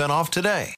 off today.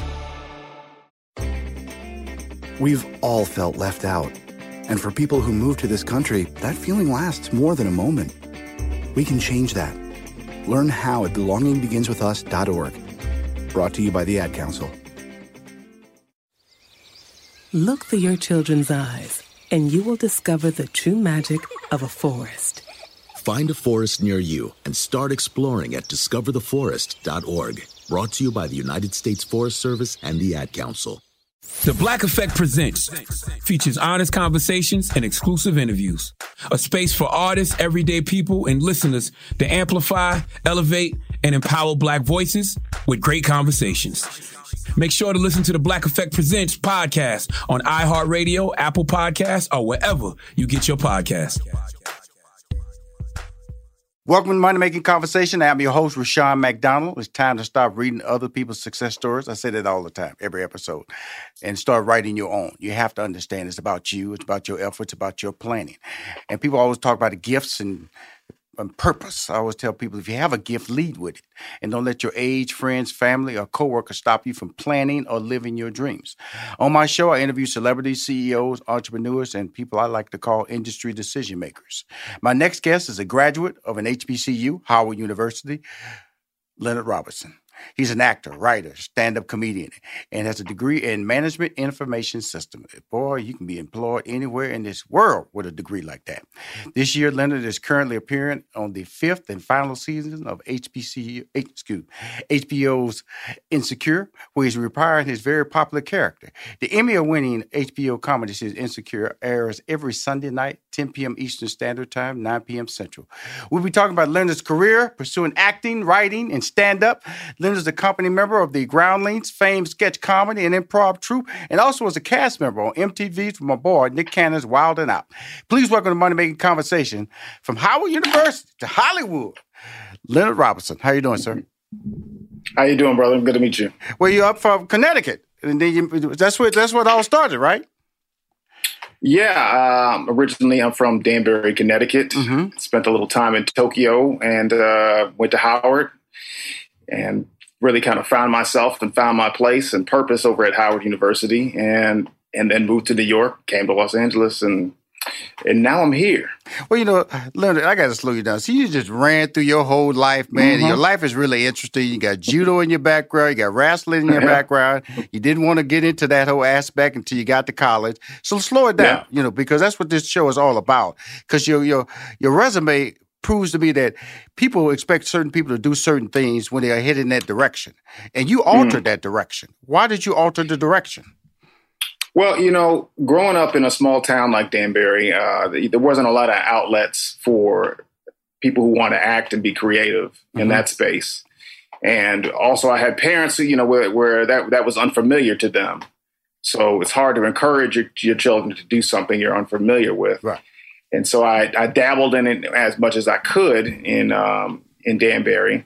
We've all felt left out. And for people who move to this country, that feeling lasts more than a moment. We can change that. Learn how at belongingbeginswithus.org. Brought to you by the Ad Council. Look through your children's eyes, and you will discover the true magic of a forest. Find a forest near you and start exploring at discovertheforest.org. Brought to you by the United States Forest Service and the Ad Council. The Black Effect Presents features honest conversations and exclusive interviews. A space for artists, everyday people, and listeners to amplify, elevate, and empower Black voices with great conversations. Make sure to listen to the Black Effect Presents podcast on iHeartRadio, Apple Podcasts, or wherever you get your podcasts. Welcome to Money Making Conversation. I'm your host, Rushion McDonald. It's time to stop reading other people's success stories. I say that all the time, every episode, and start writing your own. You have to understand it's about you, it's about your efforts, about your planning. And people always talk about the gifts and and purpose. I always tell people if you have a gift, lead with it. And don't let your age, friends, family, or coworkers stop you from planning or living your dreams. On my show, I interview celebrities, CEOs, entrepreneurs, and people I like to call industry decision makers. My next guest is a graduate of an HBCU, Howard University, Leonard Robinson. He's an actor, writer, stand up comedian, and has a degree in management information system. Boy, you can be employed anywhere in this world with a degree like that. This year, Leonard is currently appearing on the fifth and final season of excuse, HBO's Insecure, where he's repairing his very popular character. The Emmy winning HBO comedy series Insecure airs every Sunday night, 10 p.m. Eastern Standard Time, 9 p.m. Central. We'll be talking about Leonard's career, pursuing acting, writing, and stand up. Leonard is a company member of the Groundlings, famed sketch comedy and improv troupe, and also was a cast member on MTV's from my boy Nick Cannon's Wild and Out. Please welcome to Money Making Conversation from Howard University to Hollywood. Leonard Robinson, how you doing, sir? How you doing, brother? Good to meet you. Well, you're up from Connecticut, and then you, that's where that's where it all started, right? Yeah, um, originally I'm from Danbury, Connecticut. Mm-hmm. Spent a little time in Tokyo and uh, went to Howard, and really kind of found myself and found my place and purpose over at Howard University, and and then moved to New York, came to Los Angeles, and and now I'm here. Well, you know, Leonard, I got to slow you down. See, you just ran through your whole life, man. Mm-hmm. Your life is really interesting. You got judo in your background, you got wrestling in your background. You didn't want to get into that whole aspect until you got to college. So slow it down, yeah. you know, because that's what this show is all about. Because your your your resume proves to me that people expect certain people to do certain things when they are headed in that direction, and you altered mm. that direction. Why did you alter the direction? Well, you know, growing up in a small town like Danbury, uh, there wasn't a lot of outlets for people who want to act and be creative mm-hmm. in that space. And also, I had parents, who, you know, where, where that that was unfamiliar to them. So it's hard to encourage your, your children to do something you're unfamiliar with. Right. And so I, I dabbled in it as much as I could in um, in Danbury.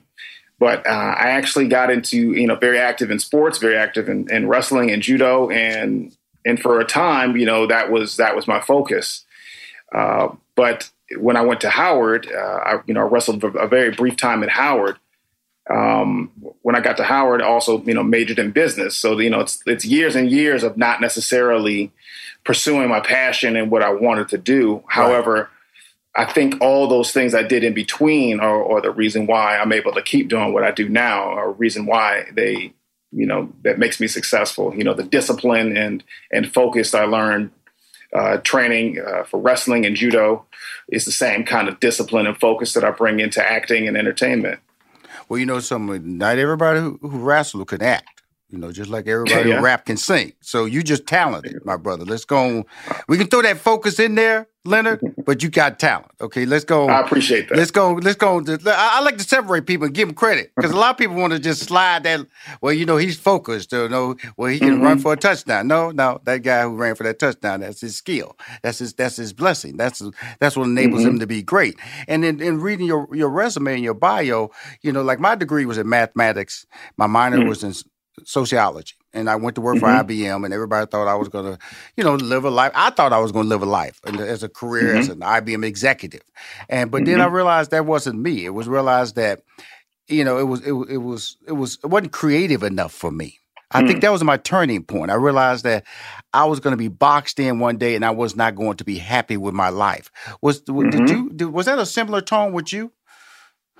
But uh, I actually got into you know very active in sports, very active in, in wrestling and judo, and and for a time, you know that was that was my focus. Uh, but when I went to Howard, uh, I you know wrestled for a very brief time at Howard. Um, when I got to Howard, I also you know majored in business. So you know it's it's years and years of not necessarily pursuing my passion and what I wanted to do. Right. However, I think all those things I did in between are, are, the reason why I'm able to keep doing what I do now, or reason why they, you know, that makes me successful. You know, the discipline and and focus I learned uh, training uh, for wrestling and judo is the same kind of discipline and focus that I bring into acting and entertainment. Well, you know, something. Not everybody who, who wrestles can act. You know, just like everybody yeah. rap can sing. So you just talented, my brother. Let's go. On. We can throw that focus in there, Leonard, but you got talent. Okay, let's go. I appreciate that. Let's go. Let's go. I like to separate people and give them credit because a lot of people want to just slide that. Well, you know, he's focused. You know, well, he can mm-hmm. run for a touchdown. No, no, that guy who ran for that touchdown, that's his skill. That's his. That's his blessing. That's that's what enables mm-hmm. him to be great. And in, in reading your your resume and your bio, you know, like my degree was in mathematics. My minor mm-hmm. was in sociology. And I went to work mm-hmm. for IBM, and everybody thought I was going to, you know, live a life. I thought I was going to live a life as a career mm-hmm. as an IBM executive. And but mm-hmm. then I realized that wasn't me. It was realized that, you know, it was it, it was it was it wasn't creative enough for me. I think mm. that was my turning point. I realized that I was going to be boxed in one day, and I was not going to be happy with my life. Was did mm-hmm. you did, was that a similar tone with you?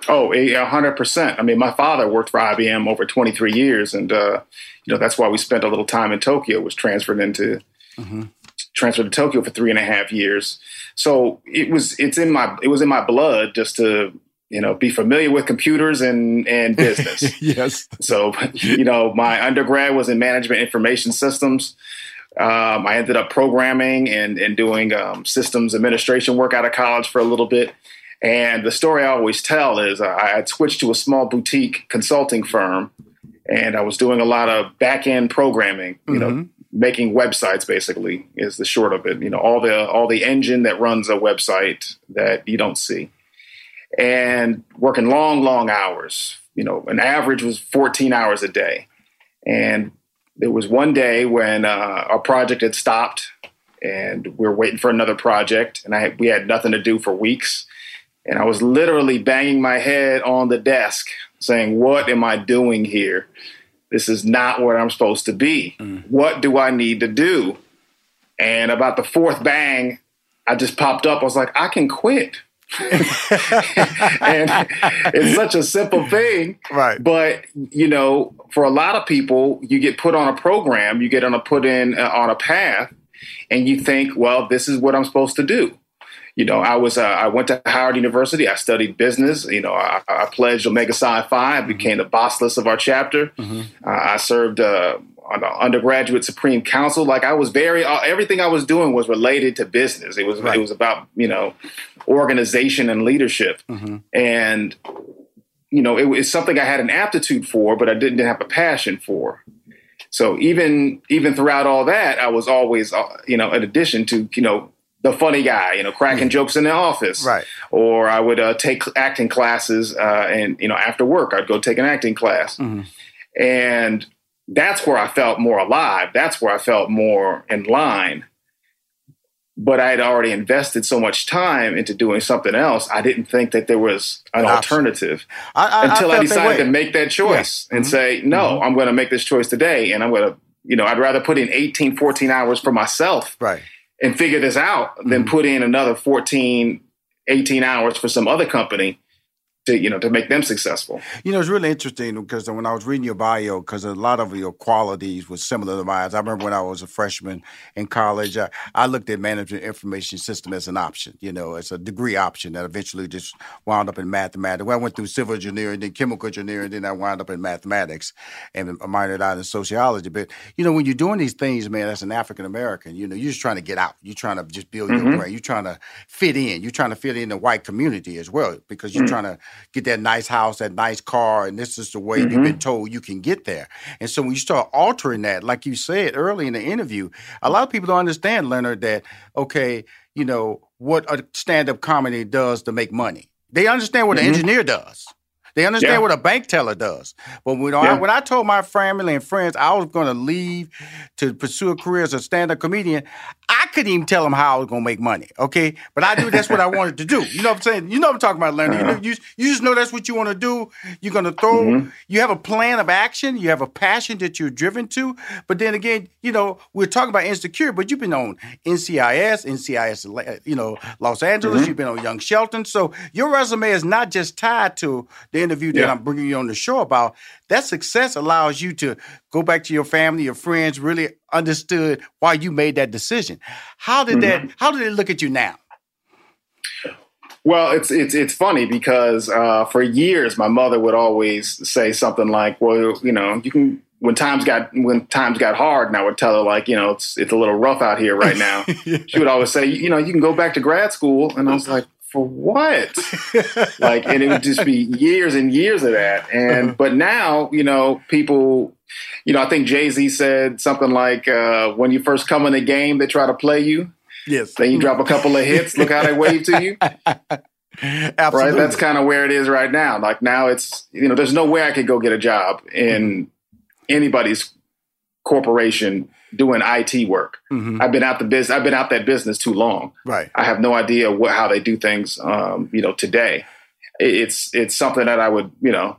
Oh, a hundred percent. I mean, my father worked for IBM over 23 years, and uh, you know that's why we spent a little time in Tokyo. Was transferred into mm-hmm. transferred to Tokyo for three and a half years. So it was it's in my it was in my blood just to you know be familiar with computers and and business. yes. So you know my undergrad was in management information systems. Um, I ended up programming and and doing um, systems administration work out of college for a little bit. And the story I always tell is I had switched to a small boutique consulting firm, and I was doing a lot of back end programming. You mm-hmm. know, making websites basically is the short of it. You know, all the all the engine that runs a website that you don't see, and working long, long hours. You know, an average was 14 hours a day, and there was one day when uh, our project had stopped, and we were waiting for another project, and I we had nothing to do for weeks and I was literally banging my head on the desk saying, What am I doing here? This is not where I'm supposed to be. Mm. What do I need to do? And about the fourth bang, I just popped up. I was like, I can quit. and it's such a simple thing. Right. But, you know, for a lot of people, you get put on a program, you get on a put in uh, on a path, and you think, well, this is what I'm supposed to do you know, I was uh, I went to Howard University. I studied business. You know, I, I pledged Omega Psi Phi. I mm-hmm. became the Basileus of our chapter. Mm-hmm. Uh, I served uh, on the undergraduate Supreme Council. Like I was very uh, everything I was doing was related to business. It was right. it was about you know organization and leadership, mm-hmm. and you know it was something I had an aptitude for, but I didn't have a passion for. So even even throughout all that, I was always uh, you know in addition to you know the funny guy, you know, cracking mm. jokes in the office. Right. Or I would uh, take acting classes, uh, and you know, after work, I'd go take an acting class, mm-hmm. and that's where I felt more alive. That's where I felt more in line. But I had already invested so much time into doing something else. I didn't think that there was an alternative I, I, until I, I decided to make that choice yeah. and mm-hmm. say, no, mm-hmm. I'm going to make this choice today, and I'm going to, you know, I'd rather put in 18, 14 hours for myself. Right and figure this out mm-hmm. than put in another 14, 18 hours for some other company to you know to make them successful. You know, it's really interesting because when I was reading your bio, because a lot of your qualities were similar to mine. I remember when I was a freshman in college, I, I, looked at management information system as an option. You know, as a degree option that eventually just wound up in mathematics. Well, I went through civil engineering, then chemical engineering, then I wound up in mathematics and minored out in sociology. But you know, when you're doing these things, man, as an African American, you know, you're just trying to get out. You're trying to just build mm-hmm. your brain. You're trying to fit in. You're trying to fit in the white community as well because you're mm-hmm. trying to get that nice house, that nice car, and this is the way mm-hmm. you've been told you can get there. And so when you start altering that, like you said early in the interview, a lot of people don't understand, Leonard, that okay, you know what a stand-up comedy does to make money. They understand what mm-hmm. an engineer does. They understand Yeah. what a bank teller does. But when, I, when I told my family and friends I was going to leave to pursue a career as a stand-up comedian, I couldn't even tell them how I was going to make money. Okay, but I knew that's what I wanted to do. You know what I'm saying? You know what I'm talking about, Leonard. You, know, you, you just know that's what you want to do. You're going to throw. Mm-hmm. You have a plan of action. You have a passion that you're driven to. But then again, you know, we're talking about insecure. But you've been on NCIS, NCIS, you know, Los Angeles. Mm-hmm. You've been on Young Sheldon. So your resume is not just tied to the interview that Yeah. I'm bringing you on the show about. That success allows you to go back to your family, your friends, really understood why you made that decision. How did that? Mm-hmm. How did they look at you now? Well, it's it's it's funny because uh, for years my mother would always say something like, "Well, you know, you can." When times got when times got hard, and I would tell her like, you know, it's it's a little rough out here right now. She would always say, you know, you can go back to grad school, and I was like, for what? like, and it would just be years and years of that. And but now, you know, people, you know, I think Jay Z said something like, uh, when you first come in the game, they try to play you. Yes, Then you drop a couple of hits. Look how they wave to you. absolutely. Right. That's kind of where it is right now. Like now it's, you know, there's no way I could go get a job in anybody's corporation doing IT work. Mhm. I've been out the business. I've been out that business too long. right. I have no idea what, how they do things, um, you know, today. It's, it's something that I would, you know,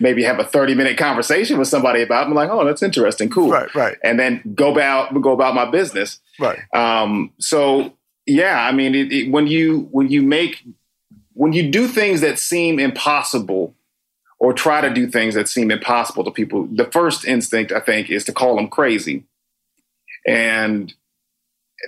maybe have a 30 minute conversation with somebody about. I'm like, oh, that's interesting. Cool. Right. Right. And then go about, go about my business. Right. Um, so yeah, I mean, it, it, when you when you make when you do things that seem impossible, or try to do things that seem impossible to people, the first instinct I think is to call them crazy, and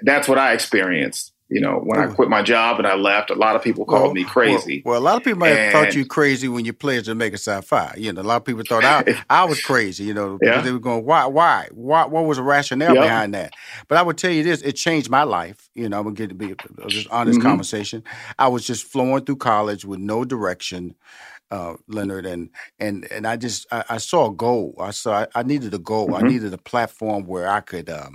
that's what I experienced. You know, when I quit my job and I left, a lot of people called me crazy. Well, well, a lot of people might have thought you crazy when you pledged Omega Psi Phi. You know, a lot of people thought I, I was crazy. You know, because Yeah. they were going, why, why, why, what was the rationale Yeah. behind that? But I would tell you this: it changed my life. You know, I'm gonna get to be just honest Mhm. conversation. I was just flowing through college with no direction. Uh, Leonard and and and I just I, I saw a goal. I saw I, I needed a goal. I Mhm. needed a platform where I could um,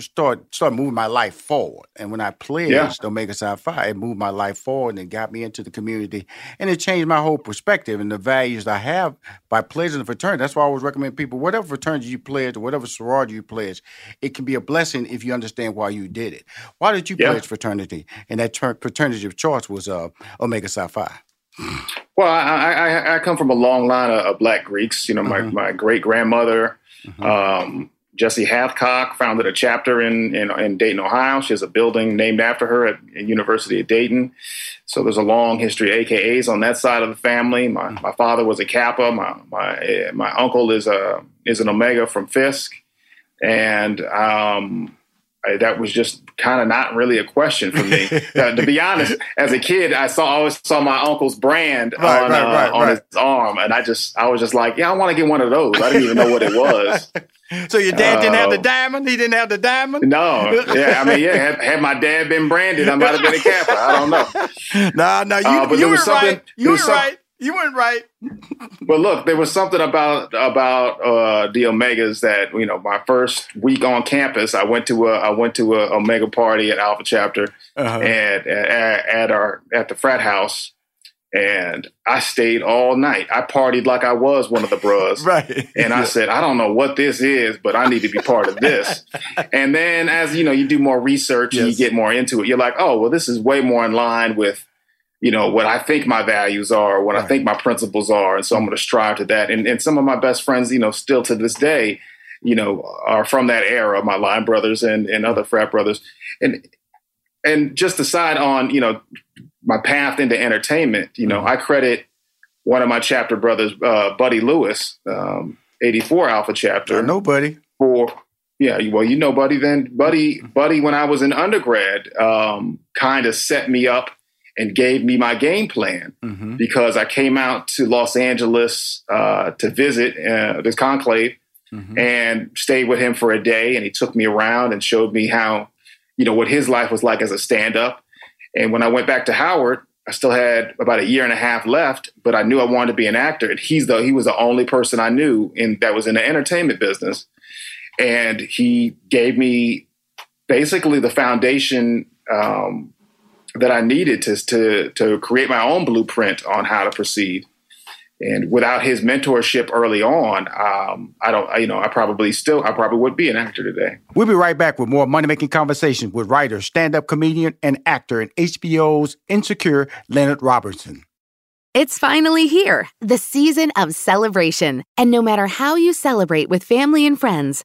start start moving my life forward. And when I pledged Yeah. Omega Psi Phi, it moved my life forward and it got me into the community. And it changed my whole perspective and the values I have by pledging the fraternity. That's why I always recommend people, whatever fraternity you pledge or whatever sorority you pledge, it can be a blessing if you understand why you did it. Why did you Yeah. pledge fraternity? And that ter- fraternity of choice was uh, Omega Psi Phi. Well, I, I, I- come from a long line of, of Black Greeks. You know, my, Mhm. my great grandmother, Mhm. um, Jessie Hathcock, founded a chapter in, in in Dayton, Ohio. She has a building named after her at, at University of Dayton. So there's a long history of AKAs on that side of the family. My my father was a Kappa. My my my uncle is a is an Omega from Fisk, and um, I- that was just kind of not really a question for me. Uh, to be honest, as a kid, I saw always saw my uncle's brand Right, on right, uh, right, on his arm, and I just I was just like, yeah, I want to get one of those. I didn't even know what it was. So your dad didn't have the Uh, diamond? He didn't have the diamond? No, yeah, I mean, yeah, had, had my dad been branded, I might have been a Kappa. I don't know. No, no, you, Uh, you were right. You were right. You weren't right. But look, there was something about about uh, the Omegas that you know. My first week on campus, I went to a I went to a Omega party at Alpha Chapter Uh-huh. at, at at our at the frat house, and I stayed all night. I partied like I was one of the bros. Right. And I said, I don't know what this is, but I need to be part of this. and then as you know, you do more research and you get more into it. You're like, oh, well, this is way more in line with, you know, what I think my values are, what I think my principles are. And so I'm going to strive to that. And, and some of my best friends, you know, still to this day, you know, are from that era, my line brothers and, and other frat brothers. And, and just aside on, you know, my path into entertainment, you know, I credit one of my chapter brothers, uh, Buddy Lewis, um, 84 Alpha chapter I know, buddy. for yeah well you know buddy then buddy buddy when i was in undergrad um, kind of set me up and gave me my game plan Mm-hmm. because i came out to los angeles uh, to visit uh, this conclave Mhm. and stayed with him for a day and he took me around and showed me how you know what his life was like as a stand-up and when i went back to howard i still had about a year and a half left but i knew i wanted to be an actor and he's the he was the only person i knew in that was in the entertainment business and he gave me basically the foundation um, that I needed to, to to create my own blueprint on how to proceed. and without his mentorship early on, um, I don't, you know, I probably still, I probably would be an actor today. We'll be right back with more money making conversations with writer, stand up comedian, and actor in HBO's Insecure, Leonard Robertson. It's finally here, the season of celebration. And no matter how you celebrate with family and friends,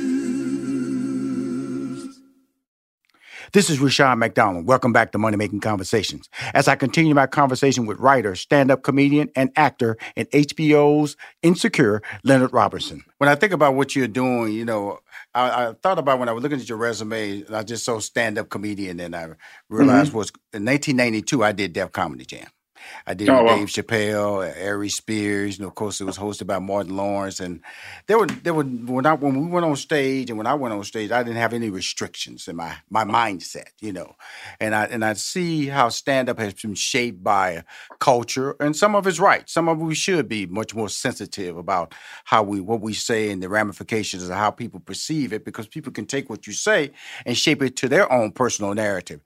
This is Rushion McDonald. Welcome back to Money Making Conversations. As I continue my conversation with writer, stand up comedian, and actor in HBO's Insecure, Leonard Robertson. When I think about what you're doing, you know, I, I thought about when I was looking at your resume, I just saw stand up comedian, and I realized mm-hmm. was in 1992 I did Def Comedy Jam. I did oh, Dave Chappelle, uh, Aries Spears. You know, of course, it was hosted by Martin Lawrence, and there were there were when I when we went on stage and when I went on stage, I didn't have any restrictions in my my mindset, you know, and I and I see how stand up has been shaped by culture, and some of it's right. Some of it we should be much more sensitive about how we what we say and the ramifications of how people perceive it, because people can take what you say and shape it to their own personal narrative.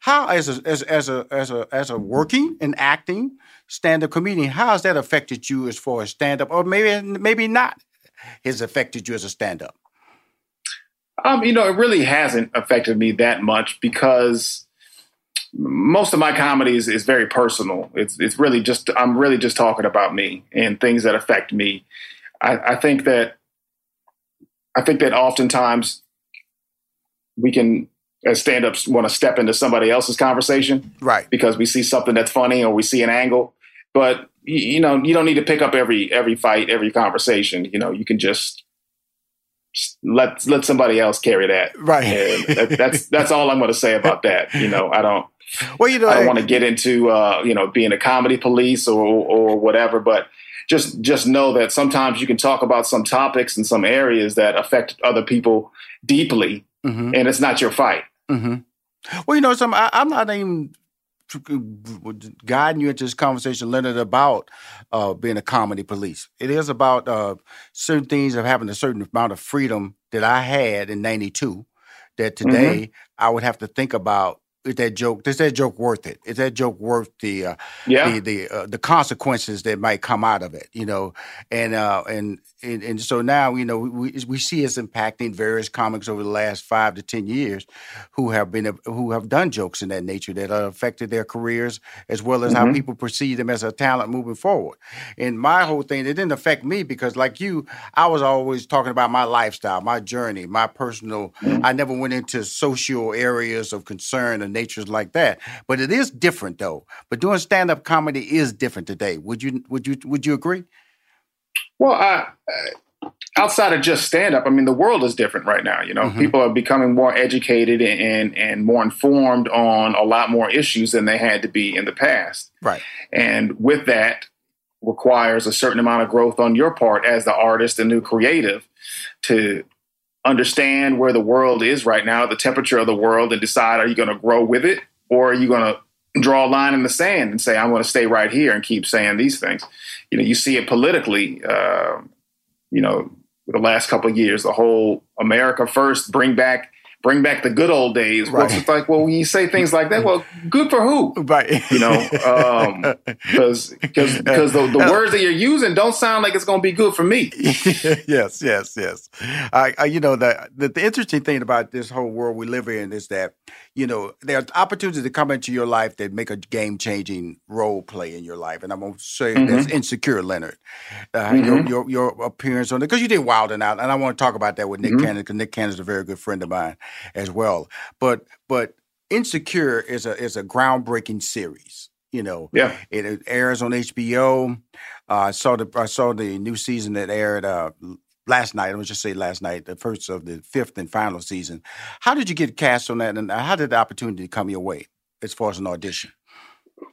How as a as, as a as a as a working and acting stand-up comedian, how has that affected you as far as stand-up, or maybe maybe not has affected you as a stand-up? Um, you know, it really hasn't affected me that much because most of my comedy is, is very personal. It's it's really just I'm really just talking about me and things that affect me. I, I think that I think that oftentimes we can as stand-ups want to step into somebody else's conversation. Right. Because we see something that's funny or we see an angle. But you know you don't need to pick up every every fight every conversation. You know you can just let let somebody else carry that. Right. That, that's that's all i'm going to say about that. You know i don't well you know i don't want to get into uh you know being a comedy police or or whatever but just just know that sometimes you can talk about some topics and some areas that affect other people deeply mm-hmm. and it's not your fight Mm-hmm. Well, you know, some I, am not even guiding you into this conversation, Leonard, about uh, being a comedy police. It is about uh, certain things of having a certain amount of freedom that I had in '92. That today mm-hmm. I would have to think about is that joke is that joke worth it is that joke worth the uh, yeah. the the, uh, the consequences that might come out of it you know and uh and and, and so now you know we we see it's impacting various comics over the last five to ten years who have been who have done jokes in that nature that have affected their careers as well as mm-hmm. how people perceive them as a talent moving forward. And my whole thing it didn't affect me because like you, I was always talking about my lifestyle, my journey, my personal. Mm-hmm. I never went into social areas of concern natures like that. But it is different though. But doing stand up comedy is different today. Would you would you would you agree? Well, I, outside of just stand up, I mean, the world is different right now. You know, mm-hmm. people are becoming more educated and, and more informed on a lot more issues than they had to be in the past. Right. And with that requires a certain amount of growth on your part as the artist and new creative to understand where the world is right now, the temperature of the world, and decide are you going to grow with it or are you going to draw a line in the sand and say I'm going to stay right here and keep saying these things. You know, you see it politically. Uh, you know, the last couple of years, the whole America First, bring back bring back the good old days. Right. Well, it's like, well, when you say things like that, well, good for who? Right. You know, because um, because because the, the, words that you're using don't sound like it's going to be good for me. yes, yes, yes. I, I you know, the, the, the interesting thing about this whole world we live in is that you know there are opportunities to come into your life that make a game changing role play in your life, and I'm going to say mm-hmm. that's insecure, Leonard. Uh, mm-hmm. your, your, your appearance on it because you did Wild 'N Out, and I want to talk about that with Nick mm-hmm. Cannon because Nick Cannon is a very good friend of mine as well. But but Insecure is a is a groundbreaking series. You know, yeah, it, it airs on HBO. Uh, I saw the I saw the new season that aired uh, last night. I was just say last night, the first of the fifth and final season. How did you get cast on that, and how did the opportunity come your way as far as an audition?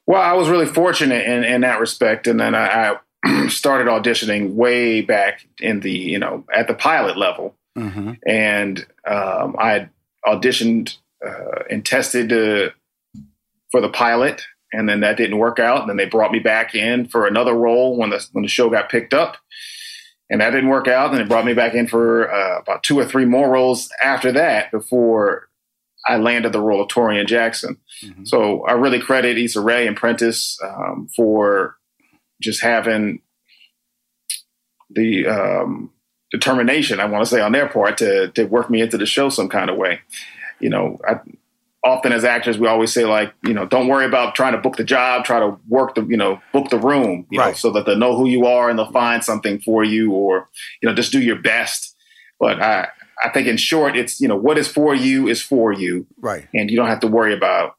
Well, I was really fortunate in, in that respect, and then I, I started auditioning way back in the you know at the pilot level, mm-hmm. and um, I auditioned uh, and tested uh, for the pilot, and then that didn't work out. And then they brought me back in for another role when the when the show got picked up, and that didn't work out. And it brought me back in for uh, about two or three more roles after that before I landed the role of Torian Jackson. Mm-hmm. So I really credit Issa Rae and Prentice um, for just having the um, determination, I want to say, on their part to to work me into the show some kind of way. You know, I, often as actors, we always say like, you know, don't worry about trying to book the job, try to work the, you know, book the room, you right. know, so that they'll know who you are and they'll find something for you, or you know, just do your best. But I, I think in short, it's you know, what is for you is for you, right, and you don't have to worry about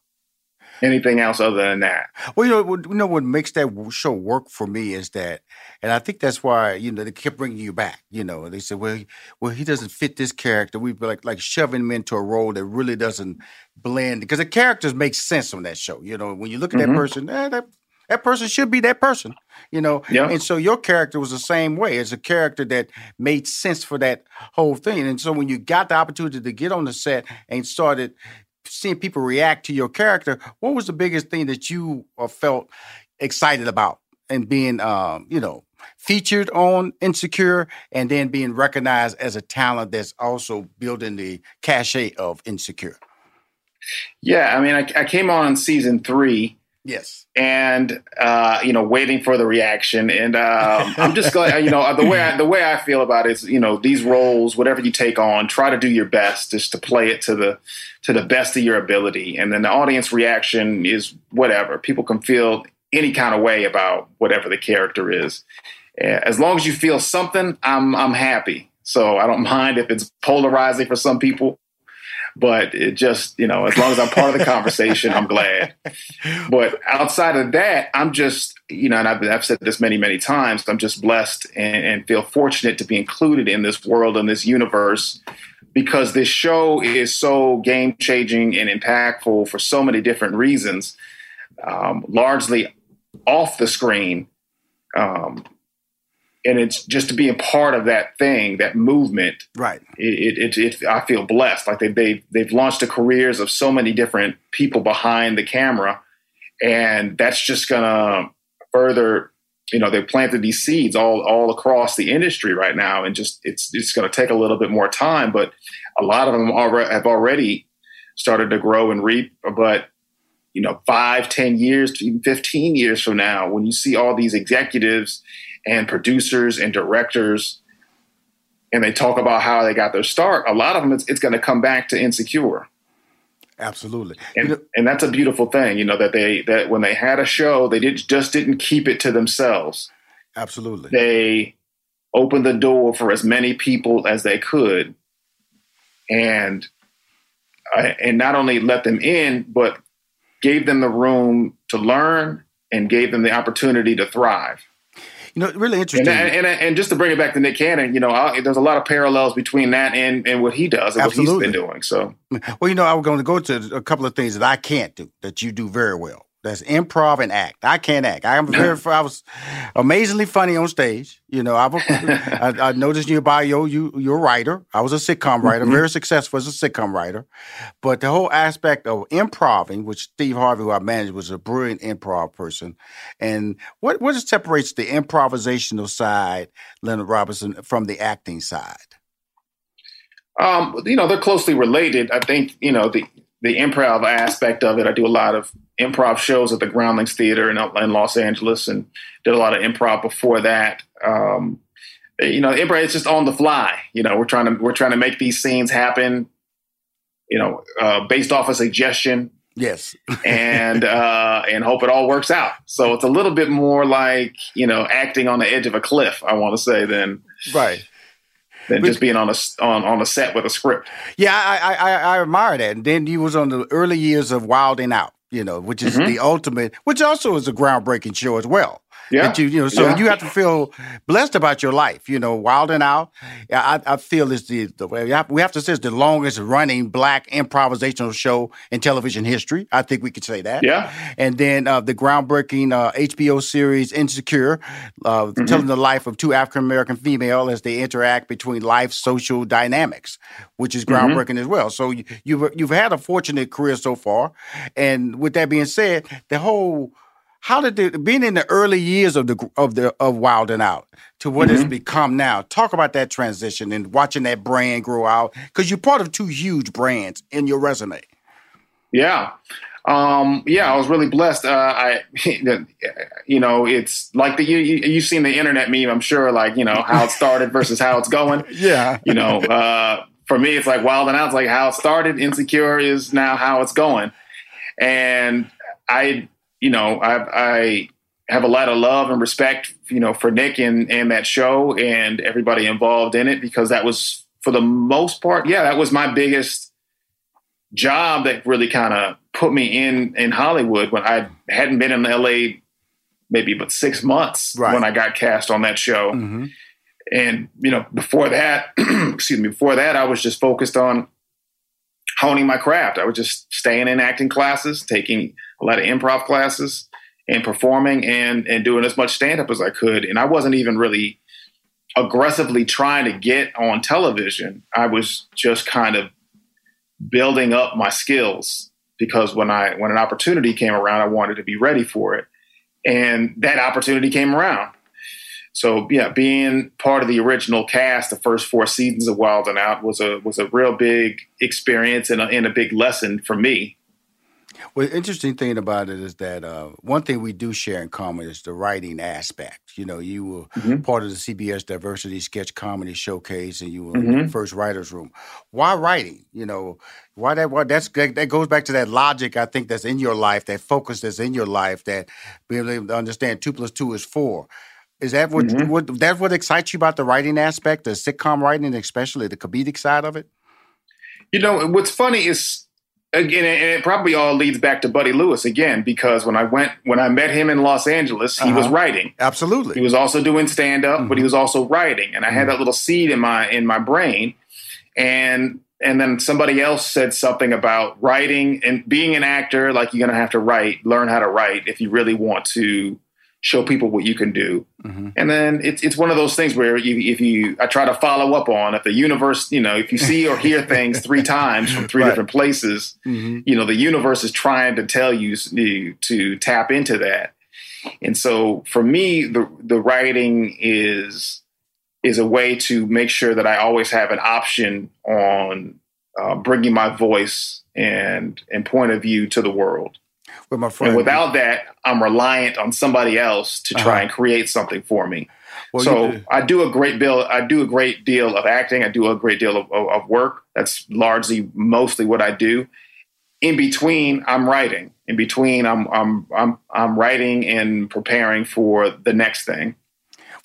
anything else other than that. Well, you know, you know what makes that show work for me is that, and I think that's why you know they kept bringing you back. You know, they said, well, he, well, he doesn't fit this character. We've like like shoving him into a role that really doesn't blend because the characters make sense on that show. You know, when you look at mm-hmm. that person, eh, that that person should be that person, you know. Yeah. And so your character was the same way. It's a character that made sense for that whole thing. And so when you got the opportunity to get on the set and started seeing people react to your character, what was the biggest thing that you uh, felt excited about and being, um, you know, featured on Insecure and then being recognized as a talent that's also building the cachet of Insecure? Yeah, I mean, I, I came on season three. Yes. And uh, you know, waiting for the reaction, and um, I'm just glad. You know, the way I, the way I feel about it is, you know, these roles, whatever you take on, try to do your best, just to play it to the to the best of your ability, and then the audience reaction is whatever. People can feel any kind of way about whatever the character is. As long as you feel something, I'm I'm happy. So I don't mind if it's polarizing for some people. But it just, you know, as long as I'm part of the conversation, I'm glad. But outside of that, I'm just, you know, and I've, I've said this many, many times, I'm just blessed and, and feel fortunate to be included in this world and this universe because this show is so game changing and impactful for so many different reasons, um, largely off the screen. Um, and it's just to be a part of that thing, that movement. Right. It, it, it, it I feel blessed. Like they, they, they've launched the careers of so many different people behind the camera. And that's just going to further, you know, they've planted these seeds all, all across the industry right now. And just, it's, it's going to take a little bit more time, but a lot of them already have already started to grow and reap. But, you know, five, ten years, even 15 years from now, when you see all these executives and producers and directors and they talk about how they got their start, a lot of them it's, it's going to come back to insecure. Absolutely, and, you know, and that's a beautiful thing, you know, that they that when they had a show, they did just didn't keep it to themselves. Absolutely, they opened the door for as many people as they could, and uh, and not only let them in, but gave them the room to learn and gave them the opportunity to thrive. You know, really interesting. And, and, and, just to bring it back to Nick Cannon, you know, I, there's a lot of parallels between that and, and what he does and Absolutely. what he's been doing. So, well, you know, I was going to go to a couple of things that I can't do that you do very well. That's improv and act. I can't act. I'm very. I was amazingly funny on stage. You know, I, I, I noticed in your bio you you're a writer. I was a sitcom writer, mm-hmm. very successful as a sitcom writer. But the whole aspect of improving, which Steve Harvey, who I managed, was a brilliant improv person. And what what separates the improvisational side, Leonard Robinson, from the acting side? Um, you know, they're closely related. I think you know the the improv aspect of it. I do a lot of improv shows at the Groundlings Theater in, in Los Angeles, and did a lot of improv before that. Um, you know, improv is just on the fly. You know, we're trying to we're trying to make these scenes happen. You know, uh, based off a suggestion. Yes, and uh, and hope it all works out. So it's a little bit more like you know acting on the edge of a cliff. I want to say than right than just being on a on, on a set with a script. Yeah, I, I I admire that. And then you was on the early years of Wild 'N Out, you know, which is mm-hmm. the ultimate, which also is a groundbreaking show as well. Yeah. You, you know, so yeah. you have to feel blessed about your life. You know, Wild 'N Out. I, I feel is the, the we have, we have to say it's the longest running black improvisational show in television history. I think we could say that. Yeah. And then uh, the groundbreaking uh, HBO series Insecure, uh, mm-hmm. telling the life of two African American female as they interact between life social dynamics, which is mm-hmm. groundbreaking mm-hmm. as well. So you, you've you've had a fortunate career so far, and with that being said, the whole how did being in the early years of the of the of Wild 'N Out to what mm-hmm. it's become now? Talk about that transition and watching that brand grow out because you're part of two huge brands in your resume. Yeah. Um, yeah, I was really blessed. Uh, I, you know, it's like the you, you have seen the internet meme. I'm sure, like you know how it started versus how it's going. yeah, you know, uh, for me, it's like Wild 'N Out. It's like how it started. Insecure is now how it's going, and I you know, I, I have a lot of love and respect, you know, for Nick and, and that show and everybody involved in it because that was, for the most part, yeah, that was my biggest job that really kind of put me in in Hollywood when I hadn't been in LA maybe but six months right. when I got cast on that show. Mm-hmm. And you know, before that, excuse me, before that, I was just focused on honing my craft. I was just staying in acting classes, taking a lot of improv classes, and performing and and doing as much stand up as I could. And I wasn't even really aggressively trying to get on television. I was just kind of building up my skills because when I when an opportunity came around, I wanted to be ready for it. And that opportunity came around. So yeah, being part of the original cast, the first four seasons of Wild 'N Out was a was a real big experience and a, and a big lesson for me. Well, the interesting thing about it is that uh, one thing we do share in common is the writing aspect. You know, you were mm-hmm. part of the CBS Diversity Sketch Comedy Showcase, and you were mm-hmm. in the first writers' room. Why writing? You know, why that? Why that's that goes back to that logic I think that's in your life, that focus that's in your life, that being able to understand two plus two is four. Is that what, mm-hmm. what that's what excites you about the writing aspect, the sitcom writing, especially the comedic side of it? You know, what's funny is again, and it probably all leads back to Buddy Lewis again, because when I went when I met him in Los Angeles, he uh-huh. was writing. Absolutely. He was also doing stand up, mm-hmm. but he mm-hmm. was also writing. And I had mm-hmm. that little seed in my in my brain. And and then somebody else said something about writing and being an actor, like you're gonna have to write, learn how to write if you really want to show people what you can do. Mm-hmm. And then it's it's one of those things where you, if you I try to follow up on if the universe, you know, if you see or hear things three times from three right. different places, mm-hmm. you know, the universe is trying to tell you to tap into that. And so for me, the the writing is is a way to make sure that I always have an option on uh, bringing my voice and and point of view to the world with my friend. And without that, I'm reliant on somebody else to try uh-huh. and create something for me. Well, so do. I do a great deal. I do a great deal of acting. I do a great deal of, of, of work. That's largely, mostly what I do. In between, I'm writing. In between, I'm I'm I'm I'm writing and preparing for the next thing.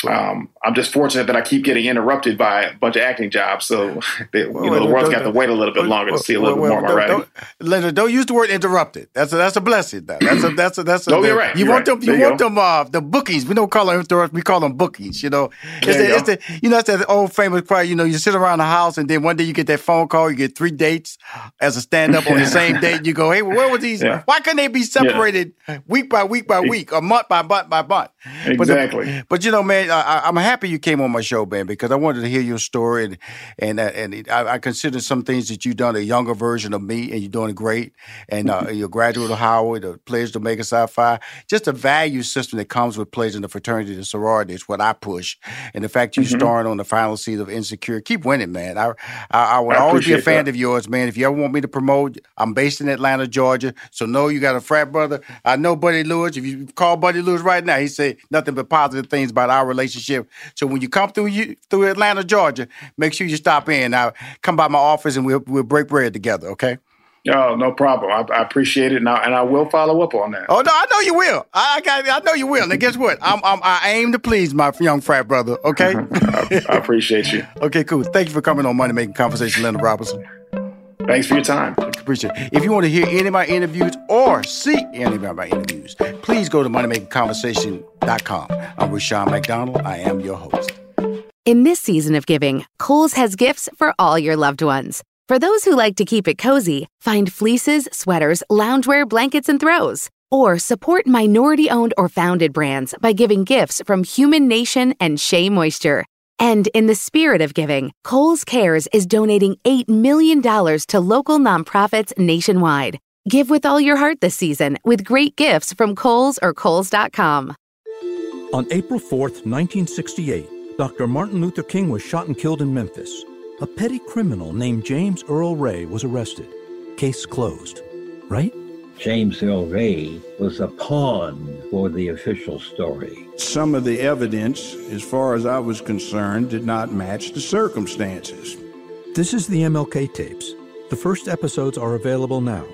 Um, I'm just fortunate that I keep getting interrupted by a bunch of acting jobs. So you Well, know, the world's got to wait a little bit longer to see a little Well, bit more of my don't- writing. Don't, Leonard, don't use the word interrupted. That's a, that's a blessing. Though. That's a that's a that's a. No, you're right, You you're want right. them. You you want them. Uh, the bookies. We don't call them interrupt. We call them bookies. You know. It's There the, you it's the, you know it's that old famous part. You know, you sit around the house and then one day you get that phone call. You get three dates as a stand up on the same date. You go, hey, where were these? Yeah. Why couldn't they be separated week by week by week or month by month by month? But the- Exactly. but you know, man, I, I'm happy you came on my show, man, because I wanted to hear your story, and and uh, and I, I consider some things that you've done a younger version of me, and you're doing great. And uh, you're a graduate of Howard, a pledge to Omega Psi Phi. Just a value system that comes with pledging the fraternity, and sorority is what I push. And the fact you Mhm. starring on the final season of Insecure, keep winning, man. I I, I would I always be a fan that. of yours, man. If you ever want me to promote, I'm based in Atlanta, Georgia. So know you got a frat brother. I know Buddy Lewis. If you call Buddy Lewis right now, he say nothing but positive things about our relationship. So when you come through you through Atlanta, Georgia, make sure you stop in. Now come by my office and we'll we'll break bread together. Okay. Oh, no problem. I, I appreciate it, and I, and I will follow up on that. Oh no, I know you will. I I got. I know you will. And guess what? I'm, I'm I aim to please my young frat brother. Okay. I appreciate you. Okay, cool. Thank you for coming on Money Making Conversation, Leonard Robinson. Thanks for your time. Appreciate it. If you want to hear any of my interviews or see any of my interviews, please go to moneymakingconversation.com. I'm Rushion McDonald. I am your host. In this season of giving, Kohl's has gifts for all your loved ones. For those who like to keep it cozy, find fleeces, sweaters, loungewear, blankets, and throws. Or support minority owned or founded brands by giving gifts from Human Nation and Shea Moisture. And in the spirit of giving, Kohl's Cares is donating $8 million to local nonprofits nationwide. Give with all your heart this season with great gifts from Kohl's or Kohl's.com. On April 4th, 1968, Dr. Martin Luther King was shot and killed in Memphis. A petty criminal named James Earl Ray was arrested. Case closed. Right? James Earl Ray was a pawn for the official story. Some of the evidence, as far as I was concerned, did not match the circumstances. This is the MLK tapes. The first episodes are available now.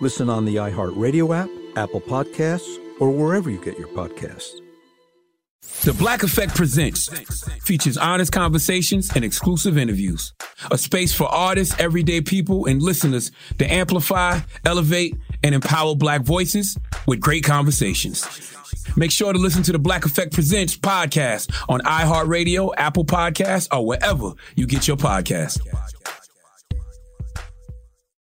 Listen on the iHeartRadio app, Apple Podcasts, or wherever you get your podcasts. The Black Effect Presents features honest conversations and exclusive interviews. A space for artists, everyday people, and listeners to amplify, elevate, and empower black voices with great conversations. Make sure to listen to the Black Effect Presents podcast on iHeartRadio, Apple Podcasts, or wherever you get your podcasts.